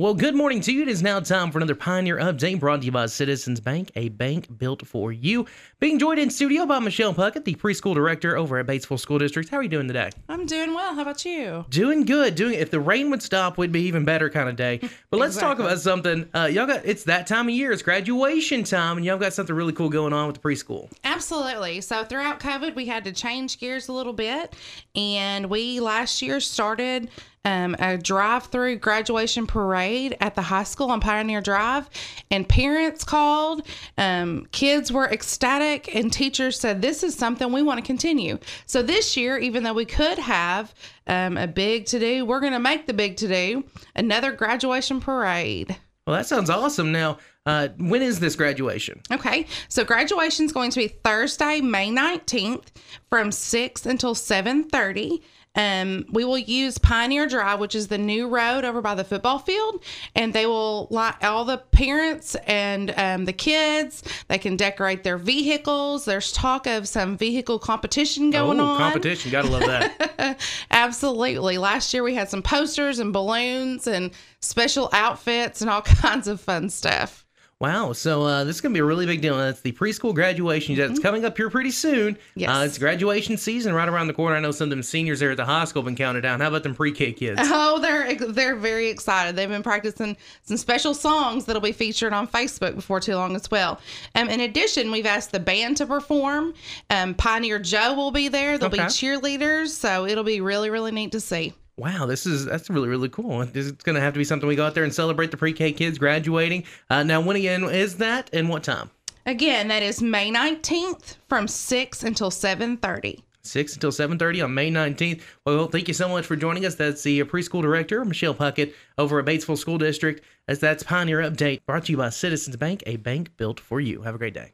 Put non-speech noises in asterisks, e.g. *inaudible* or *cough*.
Well, good morning to you. It is now time for another Pioneer Update brought to you by Citizens Bank, a bank built for you. Being joined in studio by Michelle Puckett, the preschool director over at Batesville School District. How are you doing today? I'm doing well. How about you? Doing good. Doing if the rain would stop, we'd be even better kind of day. *laughs* But let's talk about something. Uh, y'all got it's that time of year. It's graduation time, and y'all got something really cool going on with the preschool. Absolutely. So throughout COVID, we had to change gears a little bit, and we last year started um, a drive-through graduation parade at the high school on Pioneer Drive, and parents called. Um, kids were ecstatic, and teachers said, "This is something we want to continue." So this year, even though we could have um, a big to-do, we're going to make the big to-do another graduation parade. Well, that sounds awesome. Now, uh, when is this graduation? Okay, so graduation is going to be Thursday, May 19th from 6 until 7:30. Um, we will use Pioneer Drive, which is the new road over by the football field, and they will like all the parents and um, the kids. They can decorate their vehicles. There's talk of some vehicle competition going oh, on. competition. Gotta love that. *laughs* Absolutely. Last year we had some posters and balloons and special outfits and all *laughs* kinds of fun stuff. Wow. So uh, this is going to be a really big deal. That's the preschool graduation. It's coming up here pretty soon. Mm-hmm. Yes. Uh, it's graduation season right around the corner. I know some of them seniors there at the high school have been counted down. How about them pre-K kids? Oh, they're they're very excited. They've been practicing some special songs that'll be featured on Facebook before too long as well. Um, in addition, we've asked the band to perform. Um, Pioneer Joe will be there. There'll Okay. be cheerleaders, so it'll be really really neat to see. Wow, this is that's really really cool. This is going to have to be something we go out there and celebrate the pre-K kids graduating. Uh, now, when again is that and what time? Again, that is May nineteenth from six until seven thirty. 6 until 7.30 on May 19th. Well, thank you so much for joining us. That's the preschool director, Michelle Puckett, over at Batesville School District. As that's Pioneer Update, brought to you by Citizens Bank, a bank built for you. Have a great day.